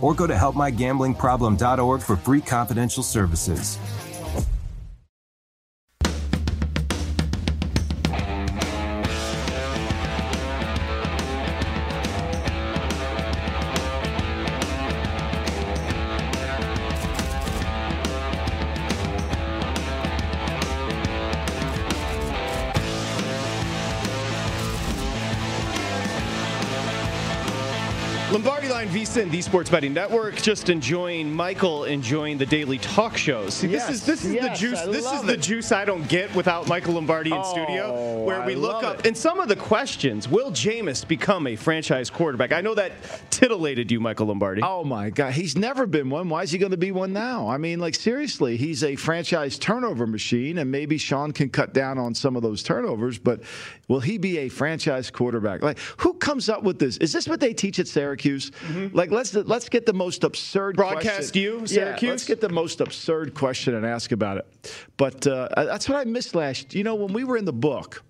or go to helpmygamblingproblem.org for free confidential services. Lombardi Line the Sports Betting Network. Just enjoying Michael enjoying the daily talk shows. See, Yes, this is this is yes, the juice. I This is love the juice I don't get without Michael Lombardi in Oh, studio, where I we look up it. and some of the questions. Will Jameis become a franchise quarterback? I know that titillated you, Michael Lombardi. Oh my God, he's never been one. Why is he going to be one now? I mean, like seriously, he's a franchise turnover machine, and maybe Sean can cut down on some of those turnovers. But will he be a franchise quarterback? Like, who comes up with this? Is this what they teach at Syracuse? Like, let's let's get the most absurd Mm-hmm. Broadcast question. you, Yeah, Syracuse? let's get the most absurd question and ask about it. But uh, that's what I missed last. You know, when we were in the book.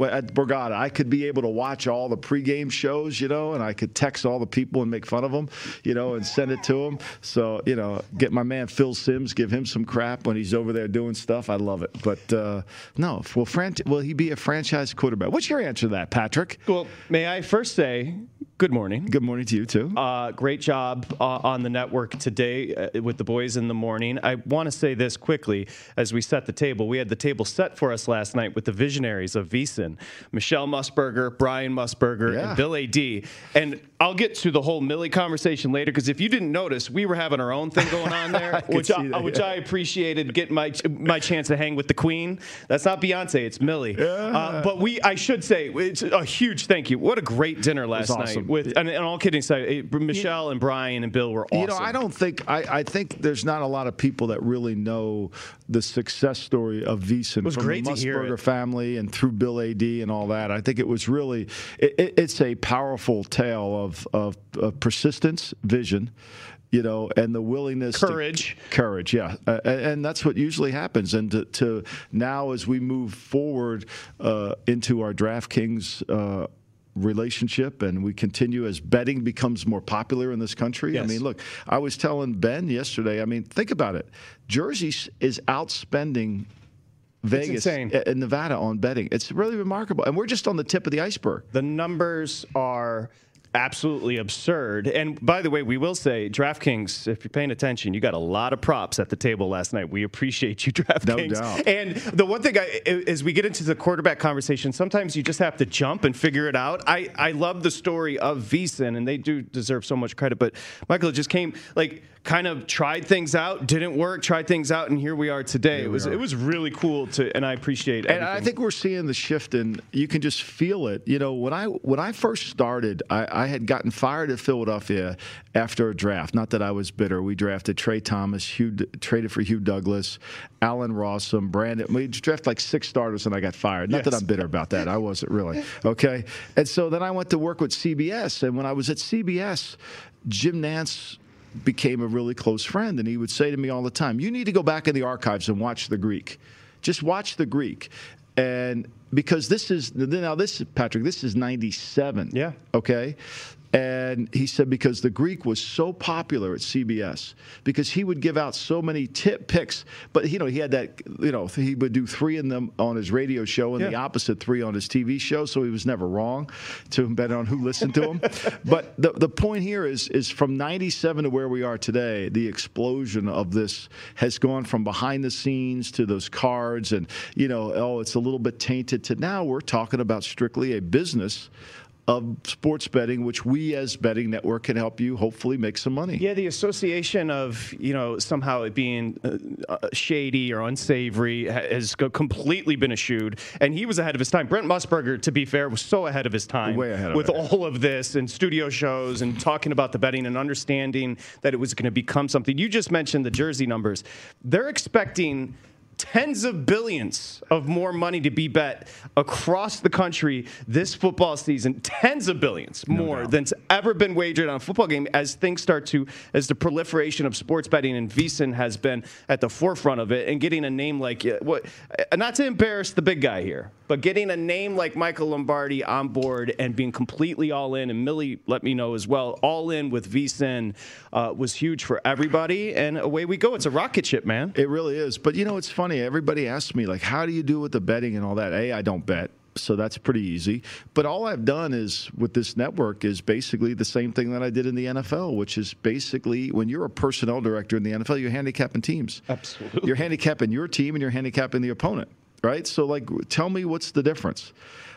At Borgata, I could be able to watch all the pregame shows, you know, and I could text all the people and make fun of them, you know, and send it to them. So, you know, get my man Phil Sims, give him some crap when he's over there doing stuff. I love it. But uh, no, will, fran- will he be a franchise quarterback? What's your answer to that, Patrick? Well, may I first say good morning. Good morning to you, too. Uh, great job uh, on the network today uh, with the boys in the morning. I want to say this quickly as we set the table. We had the table set for us last night with the visionaries of VSIN Michelle Musburger, Brian Musburger, Yeah. and Bill Adee And I'll get to the whole Millie conversation later because if you didn't notice, we were having our own thing going on there, could which, I, that, which yeah. I appreciated getting my my chance to hang with the Queen. That's not Beyonce, it's Millie. Uh, but we, I should say, it's a huge thank you. What a great dinner last awesome. night with and, and all kidding aside, Michelle and Brian and Bill were awesome. You know, I don't think I, I think there's not a lot of people that really know the success story of was from the Musburger family and through Bill Ad and all that. I think it was really it, it, it's a powerful tale of, of of persistence, vision. You know, and the willingness, to- Courage. courage, yeah, uh, and, and that's what usually happens. And to, to now, as we move forward uh, into our DraftKings uh, relationship, and we continue as betting becomes more popular in this country. I mean, look, I was telling Ben yesterday. I mean, think about it. Jersey is outspending. Vegas and Nevada on betting. It's really remarkable. And we're just on the tip of the iceberg. the numbers are absolutely absurd. And by the way, we will say, DraftKings, if you're paying attention, you got a lot of props at the table last night. We appreciate you, DraftKings. No doubt. And the one thing, I, as we get into the quarterback conversation, sometimes you just have to jump and figure it out. I, I love the story of VSiN, and they do deserve so much credit. But Michael just came like kind of tried things out, didn't work, tried things out, and here we are today. Here it was it was really cool to, and I appreciate. And I think we're seeing the shift, and you can just feel it. You know, when I when I first started, I, I had gotten fired at Philadelphia after a draft. Not that I was bitter. We drafted Tra Thomas, Hugh, traded for Hugh Douglas, Allen Rossum, Brandon. We drafted like six starters, and I got fired. Not yes. that I'm bitter about that. I wasn't really. Okay. And so then I went to work with CBS, and when I was at CBS, Jim Nantz became a really close friend, and he would say to me all the time, "You need to go back in the archives and watch the Greek. Just watch the Greek." And because this is now this Patrick, this is '97. Yeah. Okay. And he said because the Greek was so popular at CBS, because he would give out so many tip picks, but you know he had that you know he would do three in them on his radio show and yeah. the opposite three on his TV show, so he was never wrong to bet on who listened to him. but the the point here is is from '97 to where we are today, the explosion of this has gone from behind the scenes to those cards, and you know oh it's a little bit tainted to now we're talking about strictly a business of sports betting, which we as betting network can help you hopefully make some money. Yeah, the association of you know somehow it being uh, uh shady or unsavory has completely been eschewed, and he was ahead of his time. Brent Musburger, to be fair, was so ahead of his time, way ahead with all of this and studio shows and talking about the betting and understanding that it was going to become something. You just mentioned the jersey numbers; they're expecting tens of billions of more money to be bet across the country this football season. Tens of billions more than's ever been wagered on a football game as things start to as the proliferation of sports betting and VSiN has been at the forefront of it and getting a name like uh, what uh, not to embarrass the big guy here but getting a name like Michael Lombardi on board and being completely all in, and Millie let me know as well, all in with VSiN uh, was huge for everybody. And away we go. It's a rocket ship, man. It really is. But you know, it's funny. Everybody asks me, like, how do you do with the betting and all that? A, I don't bet so that's pretty easy. But all I've done is with this network is basically the same thing that I did in the NFL, which is basically when you're a personnel director in the NFL, you're handicapping teams. Absolutely. You're handicapping your team and you're handicapping the opponent right? So, like, tell me what's the difference?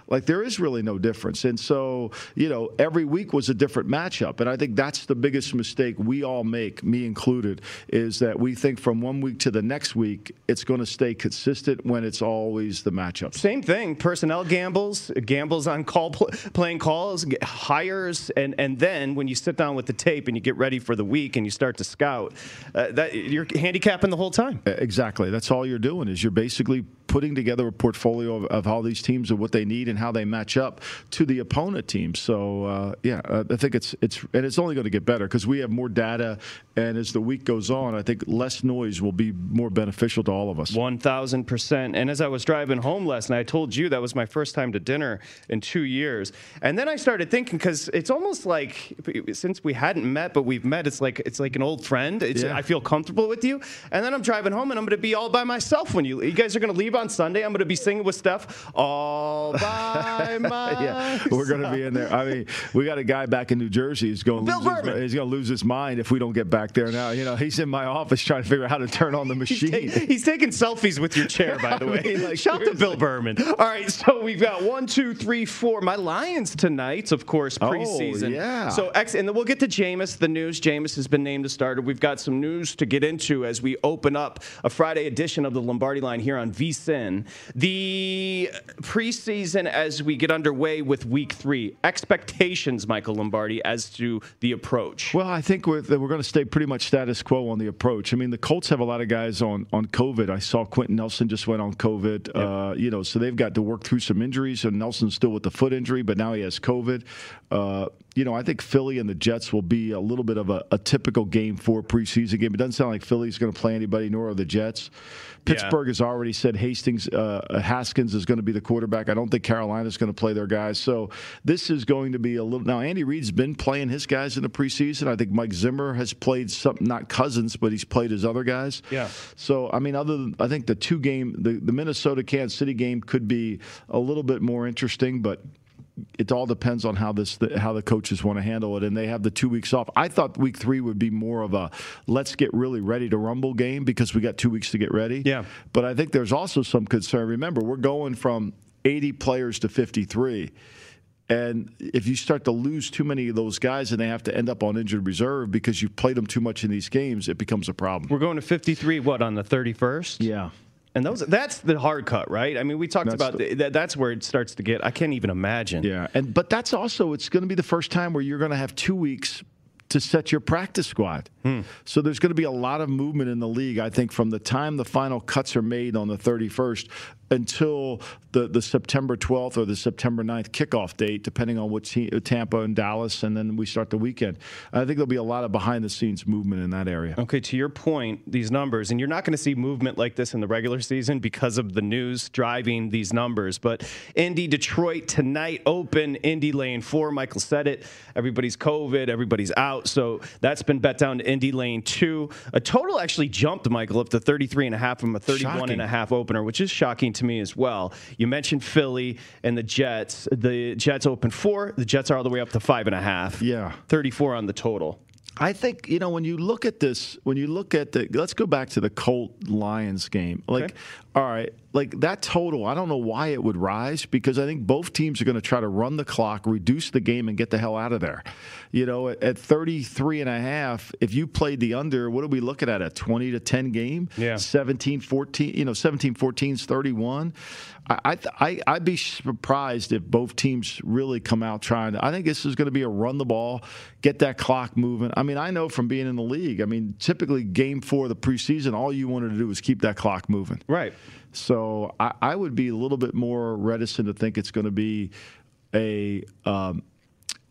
Like there is really no difference. And so, you know, every week was a different matchup. And I think that's the biggest mistake we all make, me included, is that we think from one week to the next week it's going to stay consistent when it's always the matchup. Same thing. Personnel gambles, gambles on call playing calls, hires, and and then when you sit down with the tape and you get ready for the week and you start to scout, uh, that you're handicapping the whole time. Exactly. That's all you're doing is you're basically putting together a portfolio of, of how these teams and what they need and how they match up to the opponent team. So uh, yeah, uh, I think it's it's and it's only going to get better because we have more data, and as the week goes on, I think less noise will be more beneficial to all of us. One thousand percent. And as I was driving home last night, I told you that was my first time to dinner in two years, and then I started thinking because it's almost like since we hadn't met, but we've met, it's like it's like an old friend. Yeah. I feel comfortable with you, and then I'm driving home and I'm going to be all by myself when you you guys are going to leave on Sunday. I'm going to be singing with Steph all by myself. yeah, we're going to be in there. I mean, we got a guy back in New Jersey who's going to lose his, he's going to lose his mind if we don't get back there now. You know, he's in my office trying to figure out how to turn on the machine. He's, ta- he's taking selfies with your chair, by the way. mean, like, Shout to Bill Berman. All right, so we've got one, two, three, four. My Lions tonight, of course, oh, preseason. Oh, yeah. So, and then we'll get to Jameis, the news. Jameis has been named a starter. We've got some news to get into as we open up a Friday edition of the Lombardi line here on VSiN. The preseason, as we get underway with week three, expectations, Michael Lombardi, as to the approach. Well, I think we're, we're going to stay pretty much status quo on the approach. I mean, the Colts have a lot of guys on, on COVID. I saw Quenton Nelson just went on COVID. Yep. Uh, you know, so they've got to work through some injuries. And Nelson's still with the foot injury, but now he has COVID. Uh, you know, I think Philly and the Jets will be a little bit of a, a typical game four preseason game. It doesn't sound like Philly's going to play anybody, nor are the Jets. Pittsburgh yeah. has already said Hastings uh, Haskins is going to be the quarterback. I don't think Carolina's going to play their guys. So this is going to be a little. Now Andy Reid's been playing his guys in the preseason. I think Mike Zimmer has played some, not Cousins, but he's played his other guys. Yeah. So I mean, other than I think the two game, the, the Minnesota Kansas City game could be a little bit more interesting, but it all depends on how this how the coaches want to handle it, and they have the two weeks off. I thought week three would be more of a let's get really ready to rumble game because we got two weeks to get ready. Yeah. But I think there's also some concern. Remember, we're going from 80 players to 53. And if you start to lose too many of those guys and they have to end up on injured reserve because you've played them too much in these games, it becomes a problem. We're going to 53, what, on the 31st? Yeah. And those that's the hard cut, right? I mean, we talked That's about the- that, that's where it starts to get I can't even imagine. Yeah, and but that's also it's going to be the first time where you're going to have two weeks to set your practice squad. Hmm. So there's going to be a lot of movement in the league. I think from the time the final cuts are made on the 31st until the, the September 12th or the September 9th kickoff date, depending on what team, Tampa and Dallas, and then we start the weekend. I think there'll be a lot of behind the scenes movement in that area. Okay, to your point, these numbers, and you're not going to see movement like this in the regular season because of the news driving these numbers. But Indy, Detroit tonight open. Indy lane four. Michael said it. Everybody's COVID. Everybody's out. So that's been bet down to Indy lane two. A total actually jumped, Michael, up to 33 and a half from a 31 and a half opener, which is shocking to me as well. You mentioned Philly and the Jets. The Jets open four. The Jets are all the way up to five and a half. Yeah. 34 on the total. I think you know when you look at this, when you look at the, let's go back to the Colt Lions game. Like, Okay. all right, like that total, I don't know why it would rise because I think both teams are going to try to run the clock, reduce the game, and get the hell out of there. You know, at, at 33 and a half, if you played the under, what are we looking at? A 20 to 10 game? Yeah. 17 14, you know, 17 14 is 31. I, I, th- I, I'd be surprised if both teams really come out trying to. I think this is going to be a run the ball, get that clock moving. I mean, I know from being in the league, I mean, typically game four of the preseason, all you wanted to do was keep that clock moving. Right. So I, I would be a little bit more reticent to think it's going to be a. Um,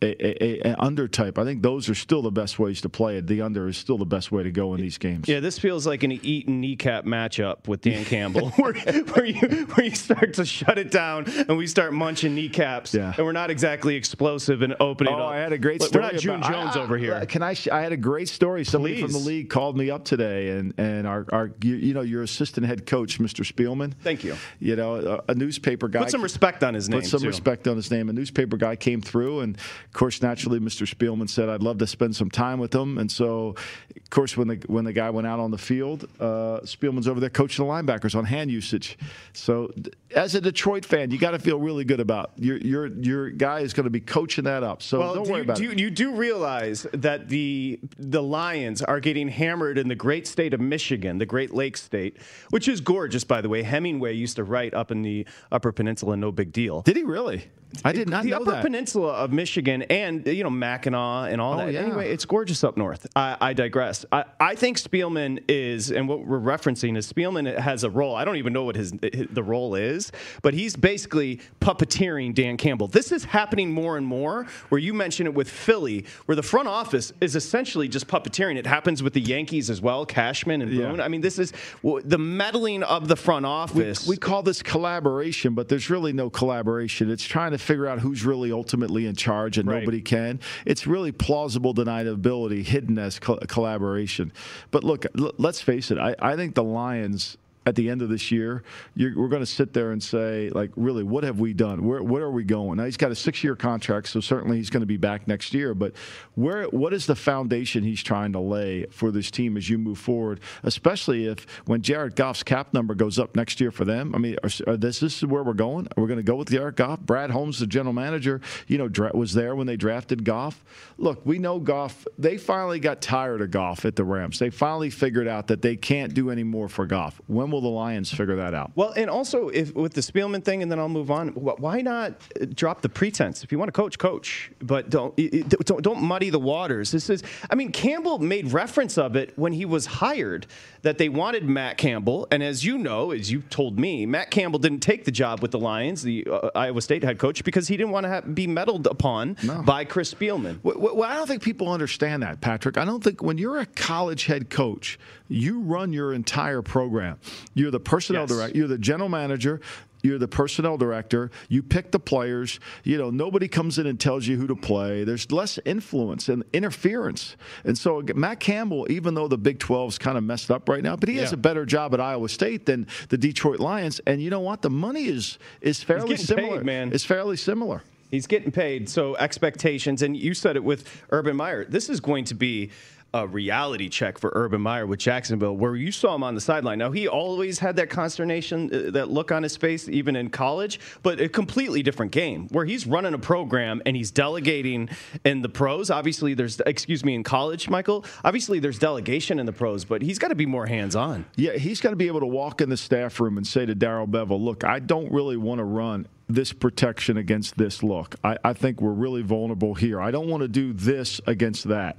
a, a, a, under type. I think those are still the best ways to play it. The under is still the best way to go in these games. Yeah, this feels like an Eaton kneecap matchup with Dan Campbell, where, where you where you start to shut it down and we start munching kneecaps, Yeah. and we're not exactly explosive and opening Oh, up. I had a great Look, story. We're not June about- Jones I- I- over here. Can I? I had a great story. Somebody from the league called me up today, and and our our you, you know your assistant head coach, Mr. Spielman. Thank you. You know, a, a newspaper guy. Put some respect on his name. Put some too. respect on his name. A newspaper guy came through, and course, naturally, Mr. Spielman said, "I'd love to spend some time with him." And so, of course, when the when the guy went out on the field, uh, Spielman's over there coaching the linebackers on hand usage. So, as a Detroit fan, you got to feel really good about your your your guy is going to be coaching that up. So Well, don't do worry you, about do it. you, you do realize that the the Lions are getting hammered in the great state of Michigan, the Great Lakes state, which is gorgeous, by the way. Hemingway used to write up in the Upper Peninsula, no big deal. Did he really? I did not the know Upper that. Peninsula of Michigan and you know Mackinac and all Oh, that. yeah. Anyway, it's gorgeous up north. I, I digress. I, I think Spielman is, and what we're referencing is Spielman has a role. I don't even know what his, his the role is, but he's basically puppeteering Dan Campbell. This is happening more and more. Where you mention it with Philly, where the front office is essentially just puppeteering. It happens with the Yankees as well, Cashman and Yeah. Boone. I mean, this is well, the meddling of the front office. We call this collaboration, but there's really no collaboration. It's trying to figure out who's really ultimately in charge, and Right. nobody can. It's really plausible deniability hidden as co- collaboration. But look, l- let's face it. I, I think the Lions. At the end of this year, we're going to sit there and say, like, really, what have we done? Where, where are we going? Now he's got a six-year contract, so certainly he's going to be back next year. But where, what is the foundation he's trying to lay for this team as you move forward? Especially if when Jared Goff's cap number goes up next year for them. I mean, are, are this this is where we're going? We're we going to go with Jared Goff? Brad Holmes, the general manager, you know, dra- was there when they drafted Goff. Look, we know Goff. They finally got tired of Goff at the Rams. They finally figured out that they can't do any more for Goff. When will the Lions figure that out? Well, and also if with the Spielman thing, and then I'll move on. Why not uh, drop the pretense? If you want to coach, coach, but don't don't don't muddy the waters. This is, I mean, Campbell made reference of it when he was hired that they wanted Matt Campbell, and as you know, as you told me, Matt Campbell didn't take the job with the Lions, the uh, Iowa State head coach, because he didn't want to have, be meddled upon by Chris Spielman. Well, I don't think people understand that, Patrick. I don't think when you're a college head coach, you run your entire program. You're the personnel Yes. director. You're the general manager. You're the personnel director. You pick the players. You know, nobody comes in and tells you who to play. There's less influence and interference. And so Matt Campbell, even though the Big 12's kind of messed up right now, but he has a better job at Iowa State than the Detroit Lions. And you know what? The money is is fairly getting paid, similar. man. It's fairly similar. He's getting paid. So expectations, and you said it with Urban Meyer. This is going to be a reality check for Urban Meyer with Jacksonville, where you saw him on the sideline. Now he always had that consternation, uh, that look on his face, even in college, but a completely different game where he's running a program and he's delegating in the pros. Obviously, there's excuse me in college, Michael. Obviously, there's delegation in the pros, but he's got to be more hands on. Yeah, he's got to be able to walk in the staff room and say to Darrell Bevell, "Look, I don't really want to run." This protection against this look. I, I think we're really vulnerable here. I don't want to do this against that.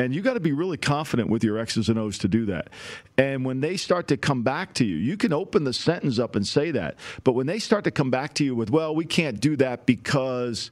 And you got to be really confident with your X's and O's to do that. And when they start to come back to you, you can open the sentence up and say that. But when they start to come back to you with, well, we can't do that because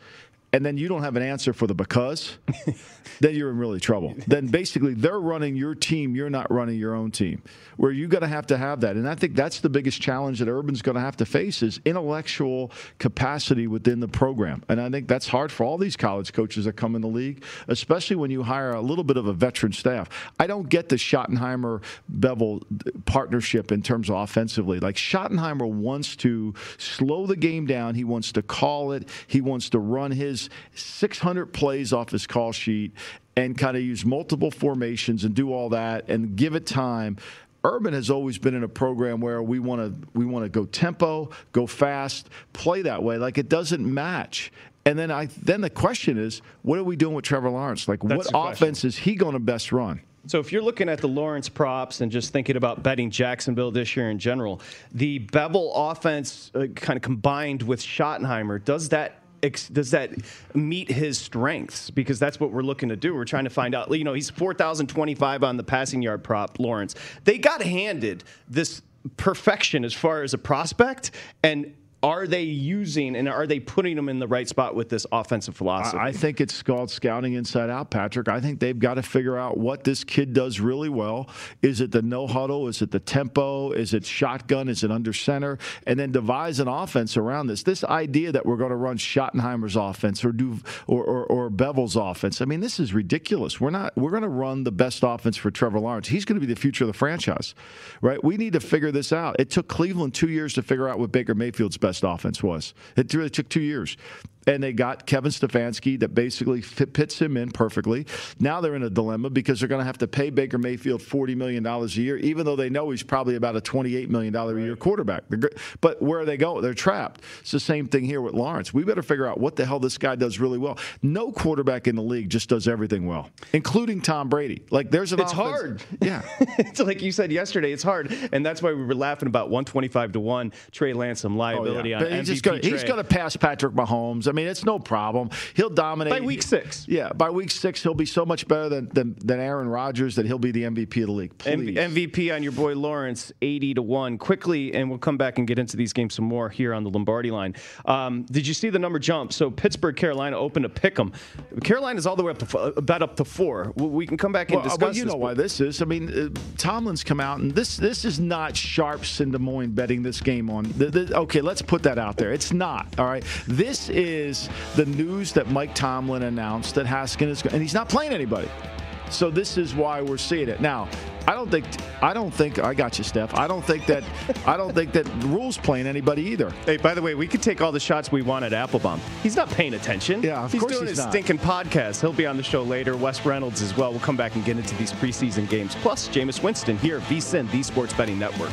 and then you don't have an answer for the because, then you're in really trouble. Then basically they're running your team, you're not running your own team. Where you got to have to have that. And I think that's the biggest challenge that Urban's going to have to face is intellectual capacity within the program. And I think that's hard for all these college coaches that come in the league, especially when you hire a little bit of a veteran staff. I don't get the Schottenheimer Bevell partnership in terms of offensively. Like Schottenheimer wants to slow the game down, he wants to call it, he wants to run his 600 plays off his call sheet and kind of use multiple formations and do all that and give it time. Urban has always been in a program where we want to we want to go tempo, go fast, play that way. Like it doesn't match. And then I then the question is, what are we doing with Trevor Lawrence? Like That's what offense is he going to best run? So if you're looking at the Lawrence props and just thinking about betting Jacksonville this year in general, the Bevell offense uh, kind of combined with Schottenheimer, does that does that meet his strengths? Because that's what we're looking to do. We're trying to find out. You know, he's 4,025 on the passing yard prop, Lawrence. They got handed this perfection as far as a prospect, and are they using and are they putting them in the right spot with this offensive philosophy? I think it's called scouting inside out, Patrick. I think they've got to figure out what this kid does really well. Is it the no huddle? Is it the tempo? Is it shotgun? Is it under center? And then devise an offense around this. This idea that we're going to run Schottenheimer's offense or do or, or, or Bevell's offense. I mean, this is ridiculous. We're not. We're going to run the best offense for Trevor Lawrence. He's going to be the future of the franchise, right? We need to figure this out. It took Cleveland two years to figure out what Baker Mayfield's best best offense was. It really took two years and they got Kevin Stefanski that basically fits him in perfectly. Now they're in a dilemma because they're going to have to pay Baker Mayfield $40 million a year, even though they know he's probably about a $28 million a year quarterback. But where are they going? They're trapped. It's the same thing here with Lawrence. We better figure out what the hell this guy does really well. No quarterback in the league just does everything well, including Tom Brady. Like there's an It's offense. hard. Yeah. it's like you said yesterday, it's hard. And that's why we were laughing about 125 to 1 Trey Lansom liability Oh, yeah. on But he's MVP he's going to pass Patrick Mahomes. I mean, it's no problem. He'll dominate By week six. Yeah, by week six, he'll be so much better than than, than Aaron Rodgers that he'll be the MVP of the league. Please. MVP on your boy Lawrence, 80 to 1. Quickly, and we'll come back and get into these games some more here on the Lombardi line. Um, did you see the number jump? So Pittsburgh, Carolina opened to pick pick 'em. Carolina's all the way up to up to four. We- We can come back and Well, discuss well, you this, know why this is. I mean, uh, Tomlin's come out, and this this is not sharps in Des Moines betting this game on. The, the, okay, let's put that out there. It's not. All right. This is the news that Mike Tomlin announced that Haskin is, and he's not playing anybody. So this is why we're seeing it now. I don't think I don't think I got you, Steph. I don't think that I don't think that rules playing anybody either. Hey, by the way, we could take all the shots we want at Applebaum. He's not paying attention. Yeah, of he's course doing he's his not. stinking podcast. He'll be on the show later. Wes Reynolds as well. We'll come back and get into these preseason games. Plus, Jameis Winston here at VSIN, the Sports Betting Network.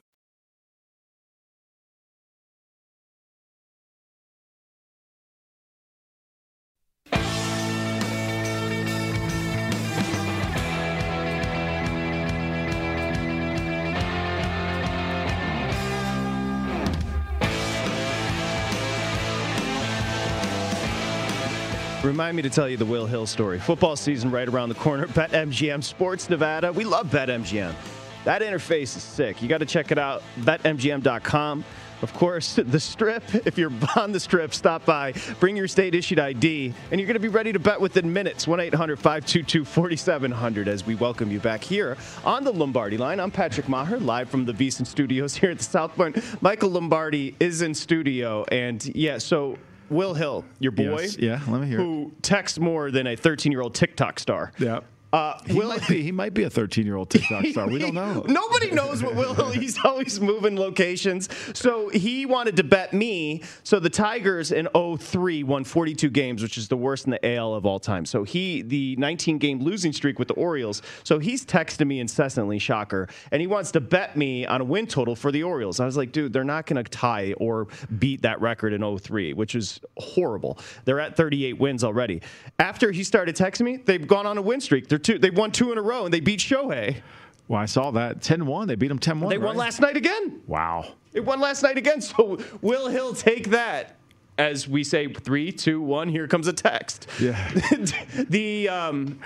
Remind me to tell you the Will Hill story. Football season right around the corner. BetMGM Sports Nevada. We love BetMGM. That interface is sick. You got to check it out. BetMGM.com. Of course, the strip. If you're on the strip, stop by, bring your state issued ID, and you're going to be ready to bet within minutes. 1 800 522 4700 as we welcome you back here on the Lombardi line. I'm Patrick Meagher, live from the VSiN Studios here at the South Point. Michael Lombardi is in studio, and yeah, so Will Hill, your boy, Yes. Yeah, let me hear who texts more than a 13 year old TikTok star. Yeah. Uh, He, might be, he might be a 13 year old TikTok star. We don't know. Nobody knows what Will He's always moving locations. So he wanted to bet me. So the Tigers in 03 won 42 games, which is the worst in the AL of all time. So he the 19 game losing streak with the Orioles. So he's texting me incessantly, shocker, and he wants to bet me on a win total for the Orioles. I was like, dude, they're not going to tie or beat that record in 03, which is horrible. They're at 38 wins already. After he started texting me, they've gone on a win streak. They're two. They've won two in a row, and they beat Shohei. Well, I saw that 10 1. They beat him 10 1. They won last night again. Wow. It won last night again. So will Hill take that? As we say, three, two, one. Here comes a text. Yeah. the um,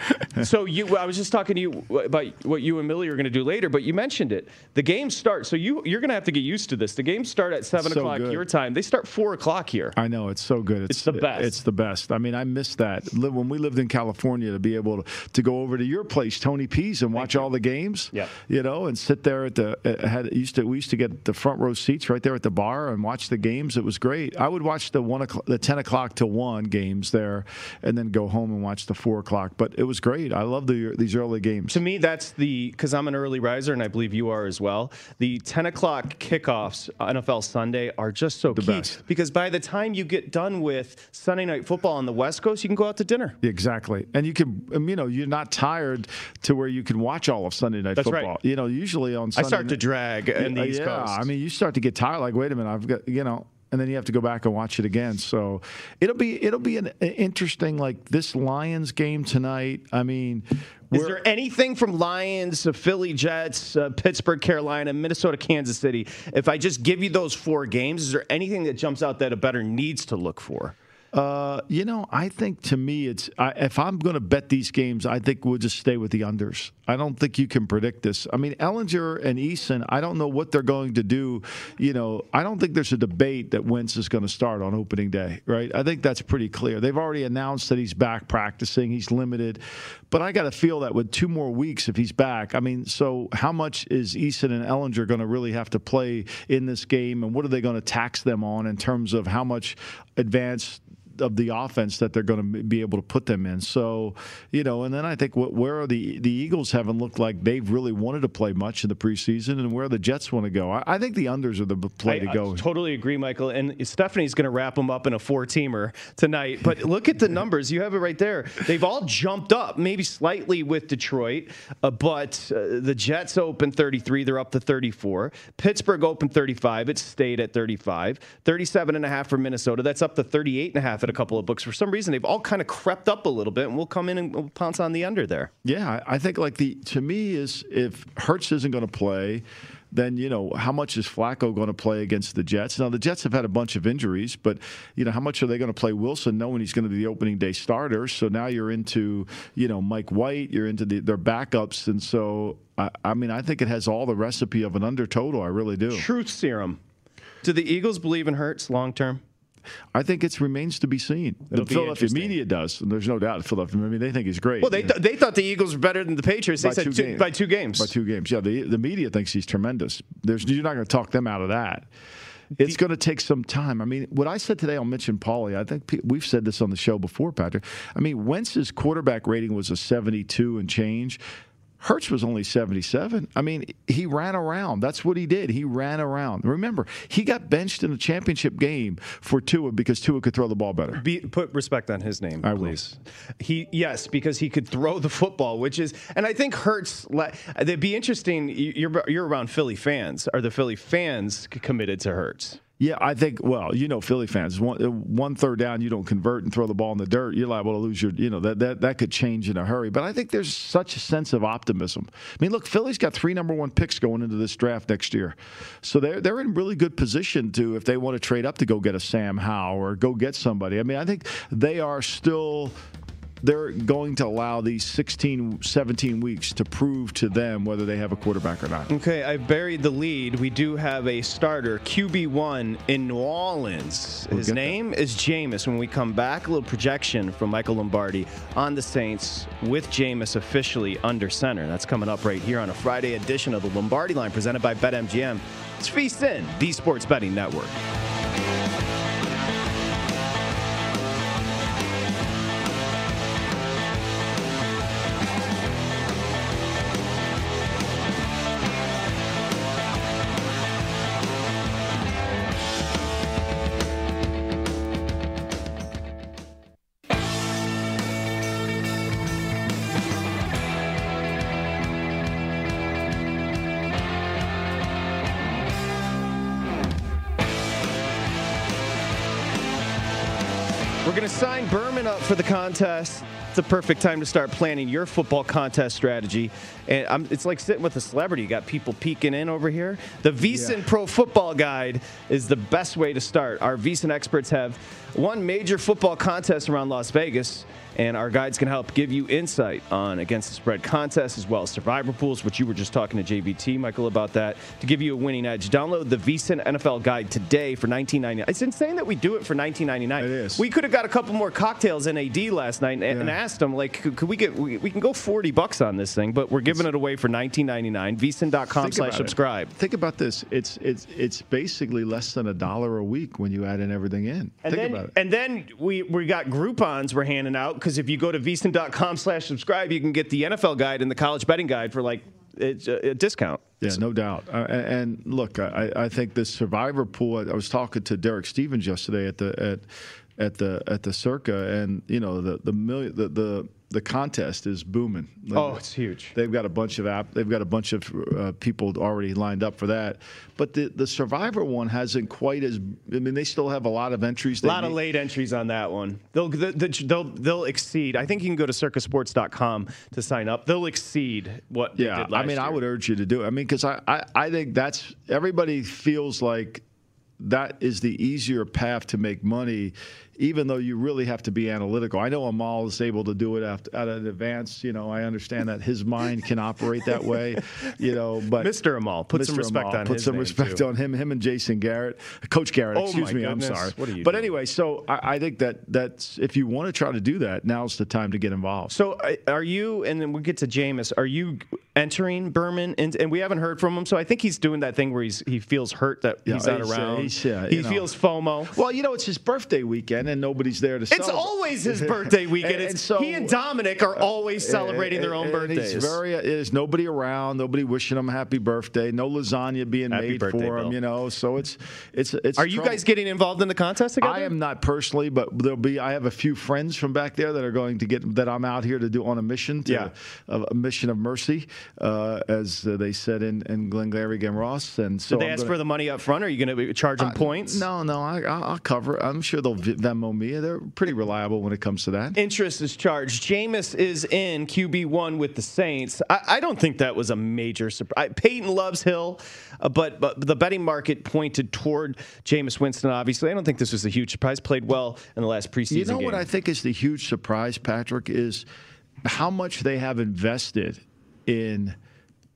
so you. I was just talking to you about what you and Millie are going to do later, but you mentioned it. The games start. So you you're going to have to get used to this. The games start at seven So o'clock good. your time. They start four o'clock here. I know it's so good. It's, It's the best. It's the best. I mean, I miss that when we lived in California to be able to, to go over to your place, Tony P's, and watch all the games. Yep. You know, and sit there at the had used to we used to get the front row seats right there at the bar and watch the games. It was great. I would watch the one o'clock, the ten o'clock to one games there, and then go home and watch the four o'clock. But it was great. I love the these early games. To me, that's the because I'm an early riser, and I believe you are as well. The 10 o'clock kickoffs, NFL Sunday, are just so key best. because by the time you get done with Sunday night football on the West Coast, you can go out to dinner. Exactly, and you can, um, you know, you're not tired to where you can watch all of Sunday night That's right. football. You know, usually on Sunday I start to drag in the East yeah, Coast. I mean, you start to get tired. Like, wait a minute, I've got, you know, and then you have to go back and watch it again. So it'll be it'll be an interesting like this Lions game tonight. I mean, Is there anything from Lions, uh, Philly Jets, uh, Pittsburgh, Carolina, Minnesota, Kansas City? If I just give you those four games, is there anything that jumps out that a better needs to look for? Uh, you know, I think to me, it's I, if I'm going to bet these games, I think we'll just stay with the unders. I don't think you can predict this. I mean, Ehlinger and Eason, I don't know what they're going to do. You know, I don't think there's a debate that Wentz is going to start on opening day, right? I think that's pretty clear. They've already announced that he's back practicing, he's limited, but I got to feel that with two more weeks, if he's back, I mean, so how much is Eason and Ehlinger going to really have to play in this game, and what are they going to tax them on in terms of how much advanced of the offense that they're going to be able to put them in. So, you know, and then I think what, where are the the Eagles haven't looked like they've really wanted to play much in the preseason, and where the Jets want to go. I, I think the unders are the play I, to go. I totally agree, Michael. And Stephanie's going to wrap them up in a four-teamer tonight. But look at the numbers; you have it right there. They've all jumped up, maybe slightly with Detroit, uh, but uh, the Jets open 33; they're up to 34. Pittsburgh opened 35; it stayed at 35. 37 and a half for Minnesota. That's up to 38 and a half at a couple of books. For some reason, they've all kind of crept up a little bit, and we'll come in and we'll pounce on the under there. Yeah, I think like the to me is if Hurts isn't going to play, then you know how much is Flacco going to play against the Jets? Now the Jets have had a bunch of injuries, but you know how much are they going to play Wilson, knowing he's going to be the opening day starter? So now you're into you know Mike White, you're into the, their backups, and so I, I mean I think it has all the recipe of an under total. I really do. Truth serum. Do the Eagles believe in Hurts long term? I think it remains to be seen. It'll the be Philadelphia media does, and there's no doubt. Philadelphia, I mean, they think he's great. Well, they, th- they thought the Eagles were better than the Patriots. They By said two two, games. by two games. By two games, yeah. The the media thinks he's tremendous. There's you're not going to talk them out of that. It's going to take some time. I mean, what I said today on Mitch and Paulie, I think we've said this on the show before, Patrick. I mean, Wentz's quarterback rating was a 72 and change. Hurts was only 77. I mean, he ran around. That's what he did. He ran around. Remember, he got benched in the championship game for Tua because Tua could throw the ball better. Be, put respect on his name, I will. please. He yes, because he could throw the football, which is, and I think le- It'd be interesting. you- You're you're around Philly fans. Are the Philly fans committed to Hurts? Yeah, I think. Well, you know, Philly fans. One, uh, one third down, you don't convert and throw the ball in the dirt. You're liable to lose your. You know that that that could change in a hurry. But I think there's such a sense of optimism. I mean, look, Philly's got three number one picks going into this draft next year, so they're they're in really good position to if they want to trade up to go get a Sam Howell or go get somebody. I mean, I think they are still they're going to allow these 16, 17 weeks to prove to them whether they have a quarterback or not. Okay, I buried the lead. We do have a starter, QB1 in New Orleans. We'll His name is Jameis. When we come back, a little projection from Michael Lombardi on the Saints with Jameis officially under center. That's coming up right here on a Friday edition of the Lombardi Line presented by BetMGM. It's VSIN, the Sports Betting Network. For the contest. It's the perfect time to start planning your football contest strategy. And I'm, it's like sitting with a celebrity. You got people peeking in over here. The VSIN Pro Football Guide is the best way to start. Our VSIN experts have won major football contest around Las Vegas, and our guides can help give you insight on against the spread contests as well as survivor pools, which you were just talking to JVT, Michael, about that, to give you a winning edge. Download the VSIN NFL Guide today for $19.99. It's insane that we do it for $19.99. It is. We could have got a couple more cocktails in AD last night and, and asked them, like, could, could we get, we, we can go 40 bucks on this thing, but we're giving it away for $19.99. VSIN.com Think slash about it. subscribe. Think about this. It's it's it's basically less than a dollar a week when you add in everything in. And Think then, about it. And then we, we got Groupons we're handing out because if you go to vsin.com slash subscribe, you can get the NFL guide and the college betting guide for like a, a discount. Yeah, no doubt. Uh, and, and look, I, I think this survivor pool. I, I was talking to Derek Stevens yesterday at the at at the at the Circa, and you know the the million the the, the contest is booming. Oh, it's huge. They've got a bunch of app. They've got a bunch of uh, people already lined up for that. But the the Survivor one hasn't quite as. I mean, they still have a lot of entries. A lot of late entries on that one. They'll the, the, they'll they'll exceed. I think you can go to circasports.com to sign up. They'll exceed what they Yeah, did last I mean, I would urge you to do it. I mean, because I, I, I think that's everybody feels like that is the easier path to make money, even though you really have to be analytical. I know Amal is able to do it after, at an advance. You know, I understand that his mind can operate that way. You know, but Mr. Amal, put some respect Amal, on put some respect too. on him. Him and Jason Garrett, Coach Garrett. Oh, excuse me, I'm sorry. What are you but doing? anyway, so I, I think that that's if you want to try to do that, now's the time to get involved. So are you? And then we'll get to Jameis. Are you entering Berman? And, and we haven't heard from him. So I think he's doing that thing where he's he feels hurt that Yeah, he's not he's, uh, around. he's, uh, he know. feels FOMO. Well, you know, it's his birthday weekend, and nobody's there to. It's celebrate. always his birthday weekend. And- and so- he and Dominic are always celebrating their own birthdays. He's very. There's nobody around. Nobody wishing him happy birthday. No lasagna being Happy made birthday, for him. Bill. You know. So it's it's it's. are you guys getting involved in the contest together? I am not personally, but there'll be. I have a few friends from back there that are going to get that I'm out here to do on a mission. To, Yeah. a, a mission of mercy, uh, as uh, they said in in Glengarry Glen Ross. And so Did they I'm ask gonna- for the money up front? Or are you going to charge them points? No, no, I, I'll I'll cover. it. I'm sure they'll Venmo me. They're pretty reliable when it comes to that. Interest is charged. Jameis is in QB1 with the Saints. I, I don't think that was a major surprise. Payton loves Hill, uh, but, but the betting market pointed toward Jameis Winston, obviously. I don't think this was a huge surprise. Played well in the last preseason You know game. what I think is the huge surprise, Patrick, is how much they have invested in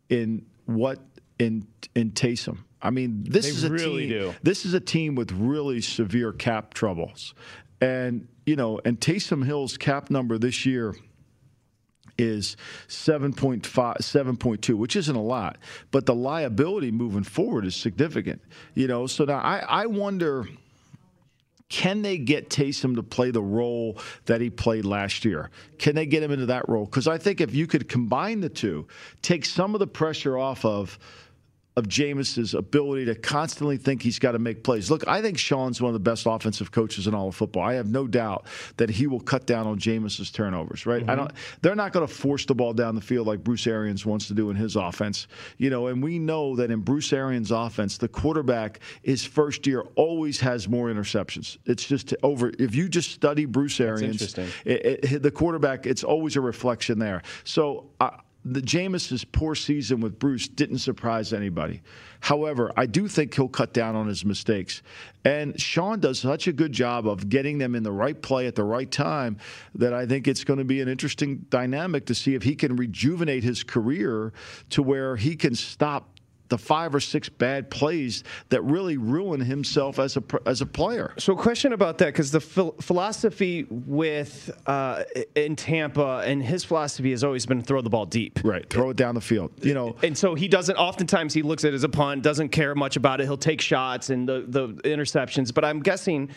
in what in in Taysom. I mean, this They is a really team. do. This is a team with really severe cap troubles, and you know, and Taysom Hill's cap number this year is 7.5 7.2 which isn't a lot but the liability moving forward is significant you know so now i i wonder can they get Taysom to play the role that he played last year? Can they get him into that role? Because I think if you could combine the two, take some of the pressure off of of Jameis's ability to constantly think he's got to make plays. Look, I think Sean's one of the best offensive coaches in all of football. I have no doubt that he will cut down on Jameis's turnovers. Right? I mm-hmm. don't. They're not going to force the ball down the field like Bruce Arians wants to do in his offense. You know, and we know that in Bruce Arians' offense, the quarterback his first year always has more interceptions. It's just over. If you just study Bruce Arians, it, it, the quarterback, it's always a reflection there. So. I the Jameis's poor season with Bruce didn't surprise anybody. However, I do think he'll cut down on his mistakes. And Sean does such a good job of getting them in the right play at the right time that I think it's going to be an interesting dynamic to see if he can rejuvenate his career to where he can stop the five or six bad plays that really ruin himself as a as a player. So, a question about that because the phil- philosophy with uh, in Tampa and his philosophy has always been throw the ball deep. Right, throw it down the field. You know, and so he doesn't. Oftentimes, he looks at it as a punt, doesn't care much about it. He'll take shots and the the interceptions. But I'm guessing.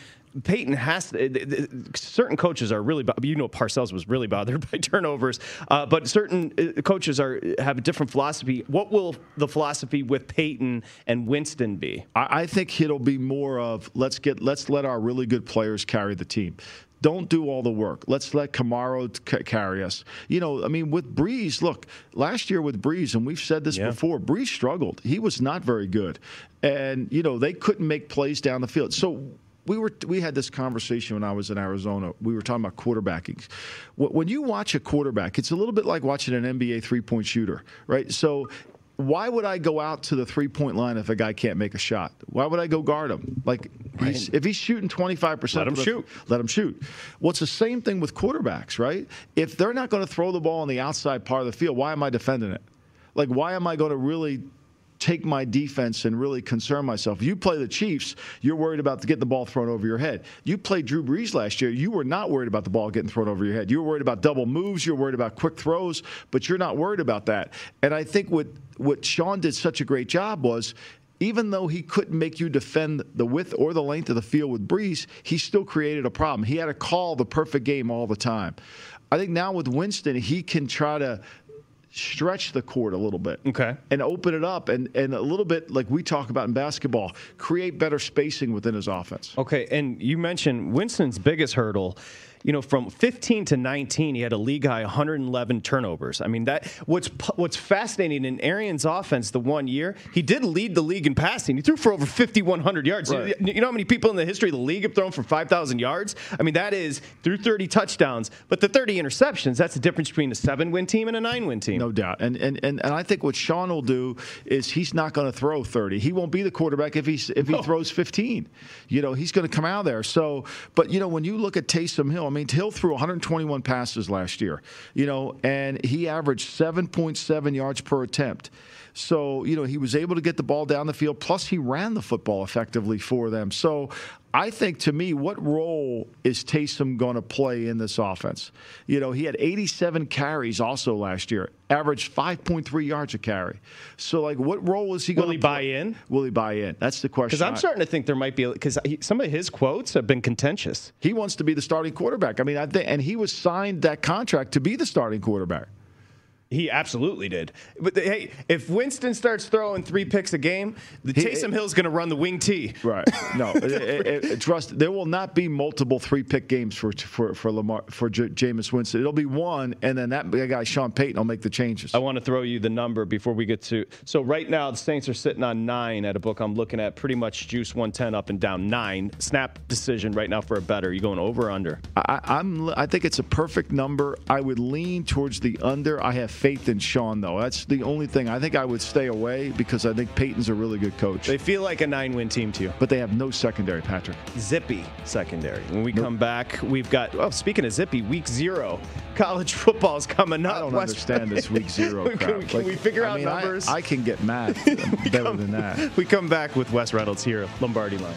Payton has to, certain coaches are really, you know, Parcells was really bothered by turnovers, uh, but certain uh, coaches are have a different philosophy. What will the philosophy with Payton and Winston be? I, I think it'll be more of let's get let's let our really good players carry the team. Don't do all the work. Let's let Kamara c- carry us. You know, I mean, with Brees, look, last year with Brees, and we've said this Yeah. before, Brees struggled. He was not very good. And, you know, they couldn't make plays down the field. So we were we had this conversation when I was in Arizona. We were talking about quarterbacking. When you watch a quarterback, it's a little bit like watching an NBA three point shooter, right? So. Why would I go out to the three point line if a guy can't make a shot? Why would I go guard him? Like, he's, if he's shooting 25%, Let him the- shoot. Let him shoot. Well, it's the same thing with quarterbacks, right? If they're not going to throw the ball on the outside part of the field, why am I defending it? Like, why am I going to really take my defense and really concern myself? You play the Chiefs, you're worried about getting the ball thrown over your head. You played Drew Brees last year, you were not worried about the ball getting thrown over your head. You were worried about double moves, you were worried about quick throws, but you're not worried about that. And I think what, what Sean did such a great job was even though he couldn't make you defend the width or the length of the field with Brees, he still created a problem. He had to call the perfect game all the time. I think now with Winston, he can try to stretch the court a little bit. Okay. And open it up and, and a little bit like we talk about in basketball, create better spacing within his offense. Okay, and you mentioned Winston's biggest hurdle. You know, from 15 to 19, he had a league high 111 turnovers. I mean, that what's what's fascinating in Arians' offense the one year, he did lead the league in passing. He threw for over 5,100 yards. Right. You, you know how many people in the history of the league have thrown for 5,000 yards? I mean, that is through 30 touchdowns, but the 30 interceptions. That's the difference between a seven-win team and a nine-win team. No doubt. And, and and and I think what Sean will do is he's not going to throw 30. He won't be the quarterback if he's if he throws 15. You know, he's going to come out there. So, but you know, when you look at Taysom Hill, mean, Hill threw 121 passes last year. You know, and he averaged 7.7 yards per attempt. So, you know, he was able to get the ball down the field. Plus, he ran the football effectively for them. So, I think to me, what role is Taysom going to play in this offense? You know, he had 87 carries also last year, averaged 5.3 yards a carry. So, like, what role is he going to buy in? Will he buy in? That's the question. Because I'm starting to think there might be because some of his quotes have been contentious. He wants to be the starting quarterback. I mean, I think, and he was signed that contract to be the starting quarterback. He absolutely did. But the, hey, if Winston starts throwing three picks a game, the he, Taysom Hill's going to run the wing T. Right. No, it, it, it, trust. There will not be multiple three pick games for for for Lamar for J- Jameis Winston. It'll be one, and then that guy Sean Payton will make the changes. I want to throw you the number before we get to. So right now the Saints are sitting on nine at a book I'm looking at. Pretty much juice 110 up and down nine. Snap decision right now for a better. You going over or under? I, I'm. I think it's a perfect number. I would lean towards the under. I have faith in Sean, though. That's the only thing. I think I would stay away because I think Payton's a really good coach. They feel like a nine win team to you. But they have no secondary, Patrick. Zippy secondary. When we nope. come back, we've got, well, speaking of Zippy, week zero. College football is coming up. I don't West understand this week zero crap. can, can like, we figure I out mean, numbers? I, I, can get mad better come, than that. We come back with Wes Reynolds here, Lombardi Line.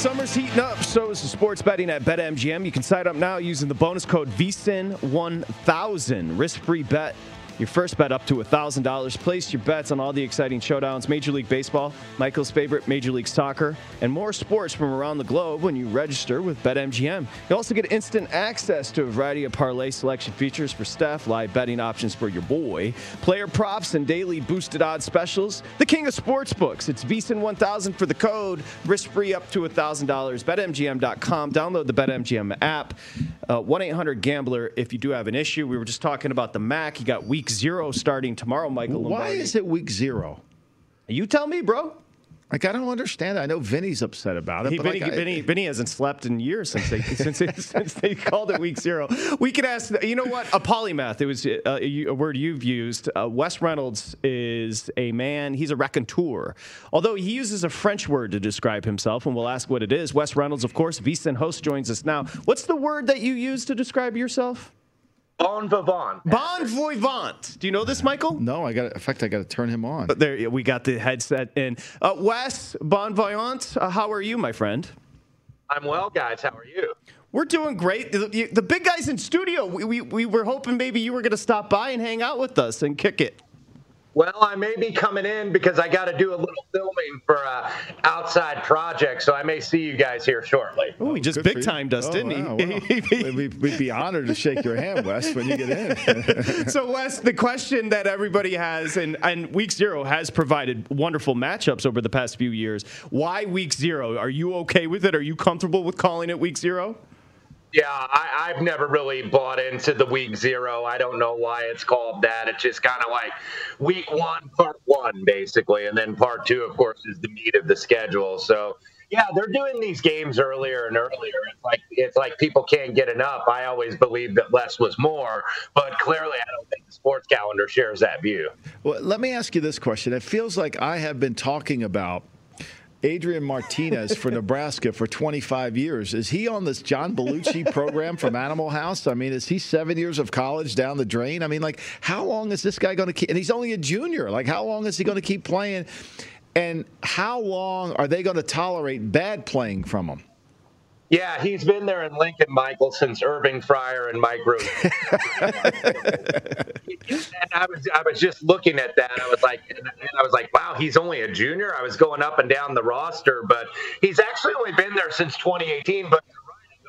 Summer's heating up, so is the sports betting at BetMGM. You can sign up now using the bonus code VSIN1000. Risk-free bet your first bet up to $1,000. Place your bets on all the exciting showdowns Major League Baseball, Michael's favorite Major League Soccer, and more sports from around the globe when you register with BetMGM. You also get instant access to a variety of parlay selection features for staff, live betting options for your boy, player props, and daily boosted odds specials. The king of sports books. It's VSIN1000 for the code. Risk free up to $1,000. BetMGM.com. Download the BetMGM app. 1 uh, 800 Gambler if you do have an issue. We were just talking about the MAC. You got week zero starting tomorrow, Michael Why Lombardi. is it week zero? You tell me, bro. Like I don't understand. I know Vinny's upset about it. He, but Vinny, like, I- Vinny, Vinny hasn't slept in years since they since, they- since they called it week zero. We could ask. You know what? A polymath. It was uh, a, a word you've used. Uh, Wes Reynolds is a man. He's a raconteur. Although he uses a French word to describe himself, and we'll ask what it is. Wes Reynolds, of course. VSiN host joins us now. What's the word that you use to describe yourself? Bon vivant. Bon vivant. Do you know this, Michael? No, I got. In fact, I got to turn him on. But there, we got the headset in. Uh, Wes, bon vivant. Uh, how are you, my friend? I'm well, guys. How are you? We're doing great. The, the big guys in studio. We, we, we were hoping maybe you were going to stop by and hang out with us and kick it. Well, I may be coming in because I got to do a little filming for a outside project, so I may see you guys here shortly. Oh, he just big you. timed us, Oh, didn't wow, he? wow. we'd, we'd be honored to shake your hand, Wes, when you get in. so, Wes, the question that everybody has, and, and Week Zero has provided wonderful matchups over the past few years. Why Week Zero? Are you okay with it? Are you comfortable with calling it Week Zero? Yeah, I, I've never really bought into the week zero. I don't know why it's called that. It's just kind of like week one, part one, basically, and then part two, of course, is the meat of the schedule. So yeah, they're doing these games earlier and earlier. It's like it's like people can't get enough. I always believed that less was more, but clearly, I don't think the sports calendar shares that view. Well, let me ask you this question. It feels like I have been talking about Adrian Martinez for Nebraska for 25 years. Is he on this John Belushi program from Animal House? I mean, is he seven years of college down the drain? I mean, like, how long is this guy going to keep? And he's only a junior. Like, how long is he going to keep playing? And how long are they going to tolerate bad playing from him? Yeah, he's been there in Lincoln, Michael, since Irving Fryar and Mike Root. and I was I was just looking at that. I was like, and I was like, wow, he's only a junior. I was going up and down the roster, but he's actually only been there since 2018. But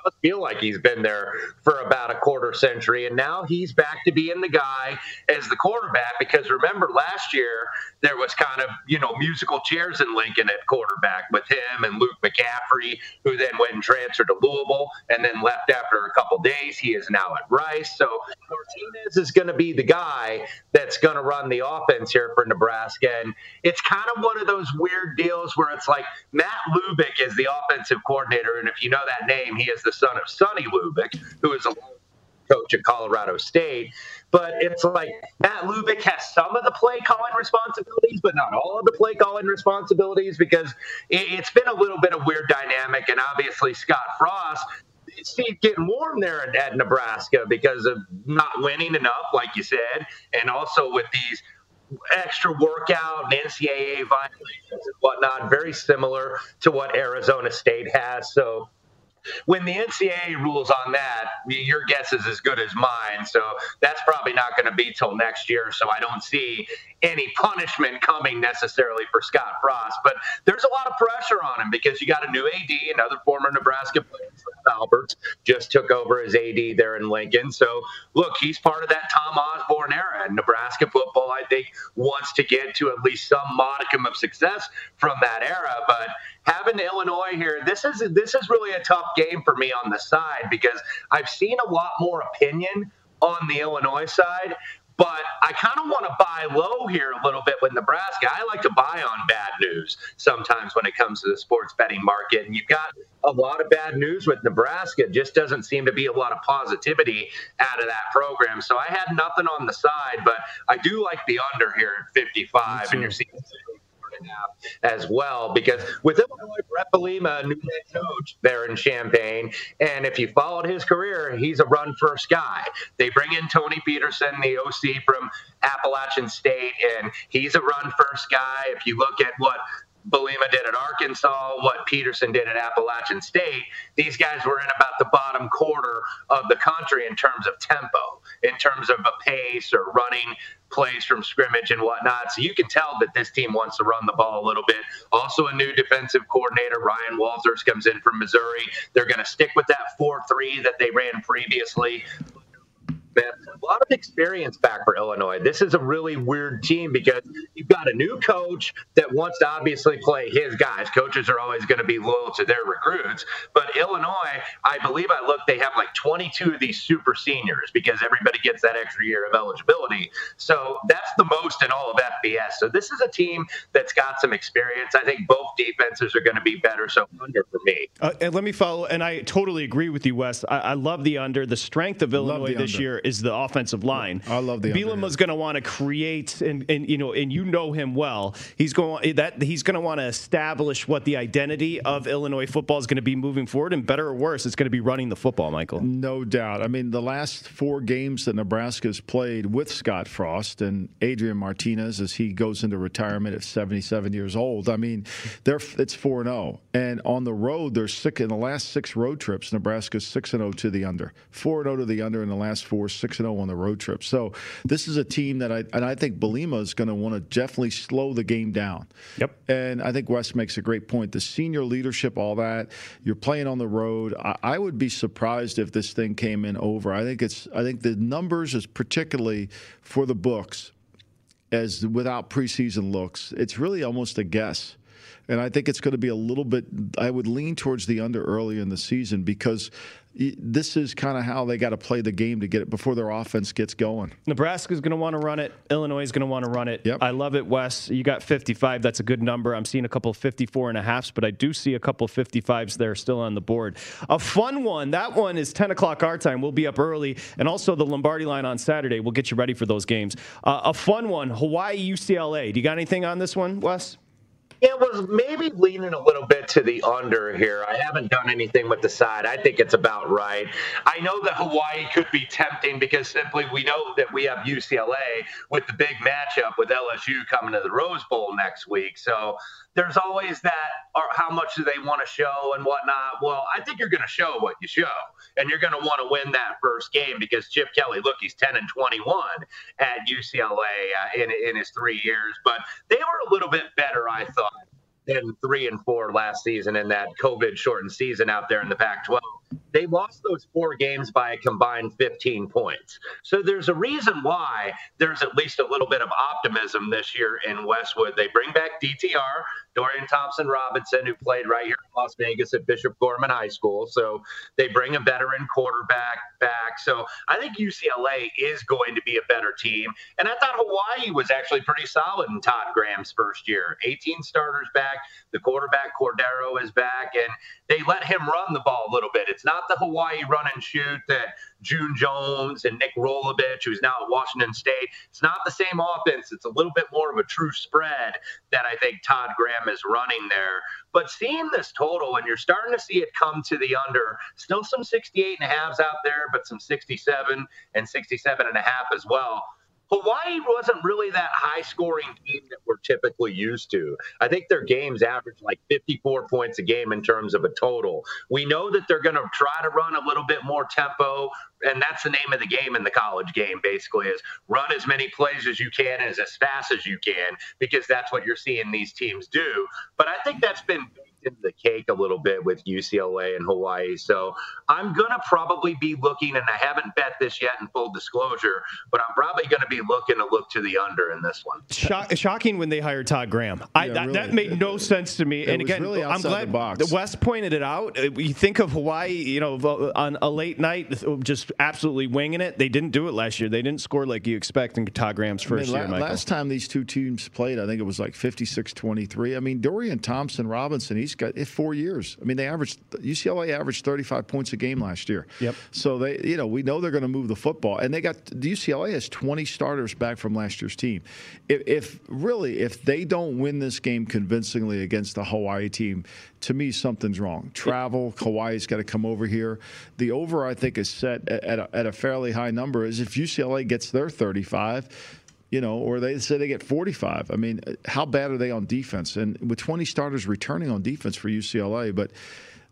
does feel like he's been there for about a quarter century, and now he's back to being the guy as the quarterback. Because remember, last year there was kind of you know musical chairs in Lincoln at quarterback with him and Luke McCaffrey, who then went and transferred to Louisville and then left after a couple days. He is now at Rice, so Martinez is going to be the guy that's going to run the offense here for Nebraska, and it's kind of one of those weird deals where it's like Matt Lubick is the offensive coordinator, and if you know that name, he is the son of Sonny Lubick, who is a coach at Colorado State. But it's like Matt Lubick has some of the play calling responsibilities, but not all of the play calling responsibilities because it, it's been a little bit of weird dynamic. And obviously, Scott Frost. It's getting warm there at, at Nebraska because of not winning enough, like you said, and also with these extra workout and NCAA violations and whatnot, very similar to what Arizona State has. So when the NCAA rules on that, your guess is as good as mine. So that's probably not going to be till next year. So I don't see any punishment coming necessarily for Scott Frost. But there's a lot of pressure on him because you got a new AD, another former Nebraska player, Alberts, just took over as AD there in Lincoln. So look, he's part of that Tom Osborne era. And Nebraska football, I think, wants to get to at least some modicum of success from that era. But having Illinois here, this is this is really a tough game for me on the side because I've seen a lot more opinion on the Illinois side. But I kind of want to buy low here a little bit with Nebraska. I like to buy on bad news sometimes when it comes to the sports betting market. And you've got a lot of bad news with Nebraska. It just doesn't seem to be a lot of positivity out of that program. So I had nothing on the side, but I do like the under here at 55. And you're seeing as well because with Illinois, Brett Bielema, new head coach there in Champaign, and if you followed his career, he's a run first guy. They bring in Tony Petersen, the OC from Appalachian State, and he's a run first guy. If you look at what Bielema did at Arkansas, what Petersen did at Appalachian State, these guys were in about the bottom quarter of the country in terms of tempo, in terms of a pace or running plays from scrimmage and whatnot. So you can tell that this team wants to run the ball a little bit. Also, a new defensive coordinator, Ryan Walters, comes in from Missouri. They're going to stick with that 4 3 that they ran previously. Man. A lot of experience back for Illinois. This is a really weird team because you've got a new coach that wants to obviously play his guys. Coaches are always going to be loyal to their recruits, but Illinois, I believe I looked, they have like 22 of these super seniors because everybody gets that extra year of eligibility. So that's the most in all of FBS. So this is a team that's got some experience. I think both defenses are going to be better. So under for me. Uh, and let me follow, and I totally agree with you, Wes. I, I love the under. The strength of Illinois this under. year is the offensive line. I love the Bielema's going to want to create, and, and you know, and you know him well. He's going that he's going to want to establish what the identity of Illinois football is going to be moving forward, and better or worse, it's going to be running the football, Michael. No doubt. I mean, the last four games that Nebraska's played with Scott Frost and Adrian Martinez as he goes into retirement at 77 years old. I mean, they're it's 4 0. And on the road, they're sick in the last six road trips, Nebraska's 6 0 to the under. 4 0 to the under in the last four, 6 0 on the road trip. So this is a team that I and I think Bielema is going to want to definitely slow the game down. Yep. And I think Wes makes a great point. The senior leadership, all that, you're playing on the road. I, I would be surprised if this thing came in over. I think it's I think the numbers is particularly for the books as without preseason looks, it's really almost a guess. And I think it's going to be a little bit, I would lean towards the under early in the season because this is kind of how they got to play the game to get it before their offense gets going. Nebraska's going to want to run it. Illinois is going to want to run it. Yep. I love it, Wes. You got 55. That's a good number. I'm seeing a couple 54 and a halfs, but I do see a couple 55s there still on the board. A fun one. That one is 10 o'clock our time. We'll be up early. And also the Lombardi line on Saturday. We'll get you ready for those games. Uh, a fun one. Hawaii UCLA. Do you got anything on this one, Wes? It was maybe leaning a little bit to the under here. I haven't done anything with the side. I think it's about right. I know that Hawaii could be tempting because simply we know that we have UCLA with the big matchup with LSU coming to the Rose Bowl next week. So there's always that, or how much do they want to show and whatnot. Well, I think you're going to show what you show, and you're going to want to win that first game because Chip Kelly, look, he's 10 and 21 at UCLA uh, in in his three years, but they were a little bit better, I thought than three and four last season in that COVID shortened season out there in the Pac 12. They lost those four games by a combined 15 points. So there's a reason why there's at least a little bit of optimism this year in Westwood. They bring back DTR, Dorian Thompson Robinson, who played right here in Las Vegas at Bishop Gorman High School. So they bring a veteran quarterback back. So I think UCLA is going to be a better team. And I thought Hawaii was actually pretty solid in Todd Graham's first year. 18 starters back. The quarterback Cordeiro is back, and they let him run the ball a little bit. It's not the Hawaii run and shoot that June Jones and Nick Rolovich, who's now at Washington State. It's not the same offense. It's a little bit more of a true spread that I think Todd Graham is running there. But seeing this total, and you're starting to see it come to the under, still some 68 and a halves out there, but some 67 and 67 and a half as well. Hawaii wasn't really that high scoring team that we're typically used to. I think their games average like 54 points a game in terms of a total. We know that they're going to try to run a little bit more tempo, and that's the name of the game in the college game basically is run as many plays as you can as as fast as you can because that's what you're seeing these teams do. But I think that's been into the cake a little bit with UCLA and Hawaii. So I'm going to probably be looking, and I haven't bet this yet in full disclosure, but I'm probably going to be looking to look to the under in this one. Shock, shocking when they hired Todd Graham. I, Yeah, that, really. that made no sense to me. It and was again, really I'm glad the box. Wes pointed it out. Uh, You think of Hawaii, you know, on a late night, just absolutely winging it. They didn't do it last year. They didn't score like you expect in Todd Graham's I mean, first la- year, Michael. last time these two teams played, I think it was like 56 23. I mean, Dorian Thompson Robinson, he's got eh, four years. I mean, they averaged, UCLA averaged 35 points a game last year. Yep. So they, you know, we know they're going to move the football. And they got, the UCLA has 20 starters back from last year's team. If, if really, if they don't win this game convincingly against the Hawaii team, to me, something's wrong. Travel, Hawaii's got to come over here. The over, I think, is set at, a, at a fairly high number. Is if UCLA gets their 35, you know, or they say they get 45. I mean, how bad are they on defense? And with 20 starters returning on defense for UCLA, but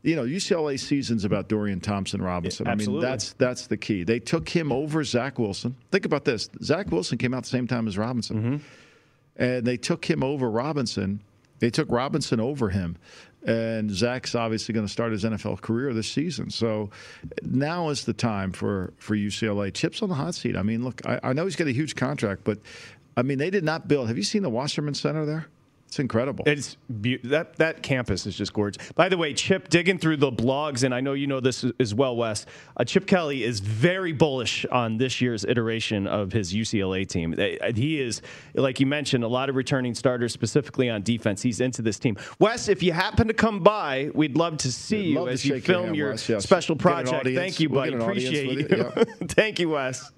you know, UCLA season's about Dorian Thompson Robinson. I mean, that's that's the key. They took him over Zach Wilson. Think about this: Zach Wilson came out the same time as Robinson, mm-hmm. and they took him over Robinson. They took Robinson over him, and Zach's obviously going to start his NFL career this season. So now is the time for for UCLA. Chip's on the hot seat. I mean, look, I, I know he's got a huge contract, but I mean, they did not build. Have you seen the Wasserman Center there? It's incredible. It's be- that that campus is just gorgeous. By the way, Chip digging through the blogs, and I know you know this as well, Wes. Uh, Chip Kelly is very bullish on this year's iteration of his UCLA team. He is, like you mentioned, a lot of returning starters, specifically on defense. He's into this team. Wes, if you happen to come by, we'd love to see you as you film hand, your yes. special project. Thank you, We'll buddy. get Appreciate with you. it, yeah. Thank you, Wes.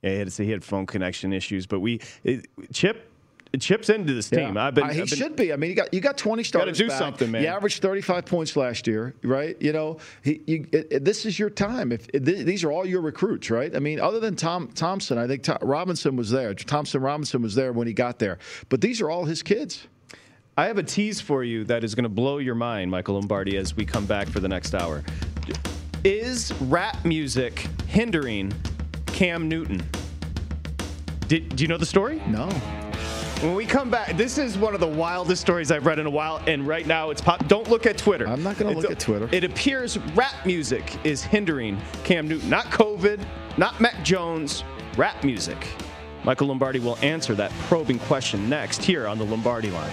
Yeah, he had, he had phone connection issues, but we it, Chip Chip's into this team. Yeah. I've been. Uh, he I've been- should be. I mean, you got you got 20 starters. do back. something, man. You averaged 35 points last year, right? You know, he, you, it, it- this is your time. If it, th- these are all your recruits, right? I mean, other than Tom Thompson, I think Tom, Robinson was there. Thompson Robinson was there when he got there, but these are all his kids. I have a tease for you that is going to blow your mind, Michael Lombardi, as we come back for the next hour. Is rap music hindering Cam Newton? Did, do you know the story? No. When we come back, this is one of the wildest stories I've read in a while, and right now it's pop. Don't look at Twitter. I'm not gonna look at Twitter. It appears rap music is hindering Cam Newton, not COVID, not Mac Jones, rap music. Michael Lombardi will answer that probing question next here on the Lombardi line.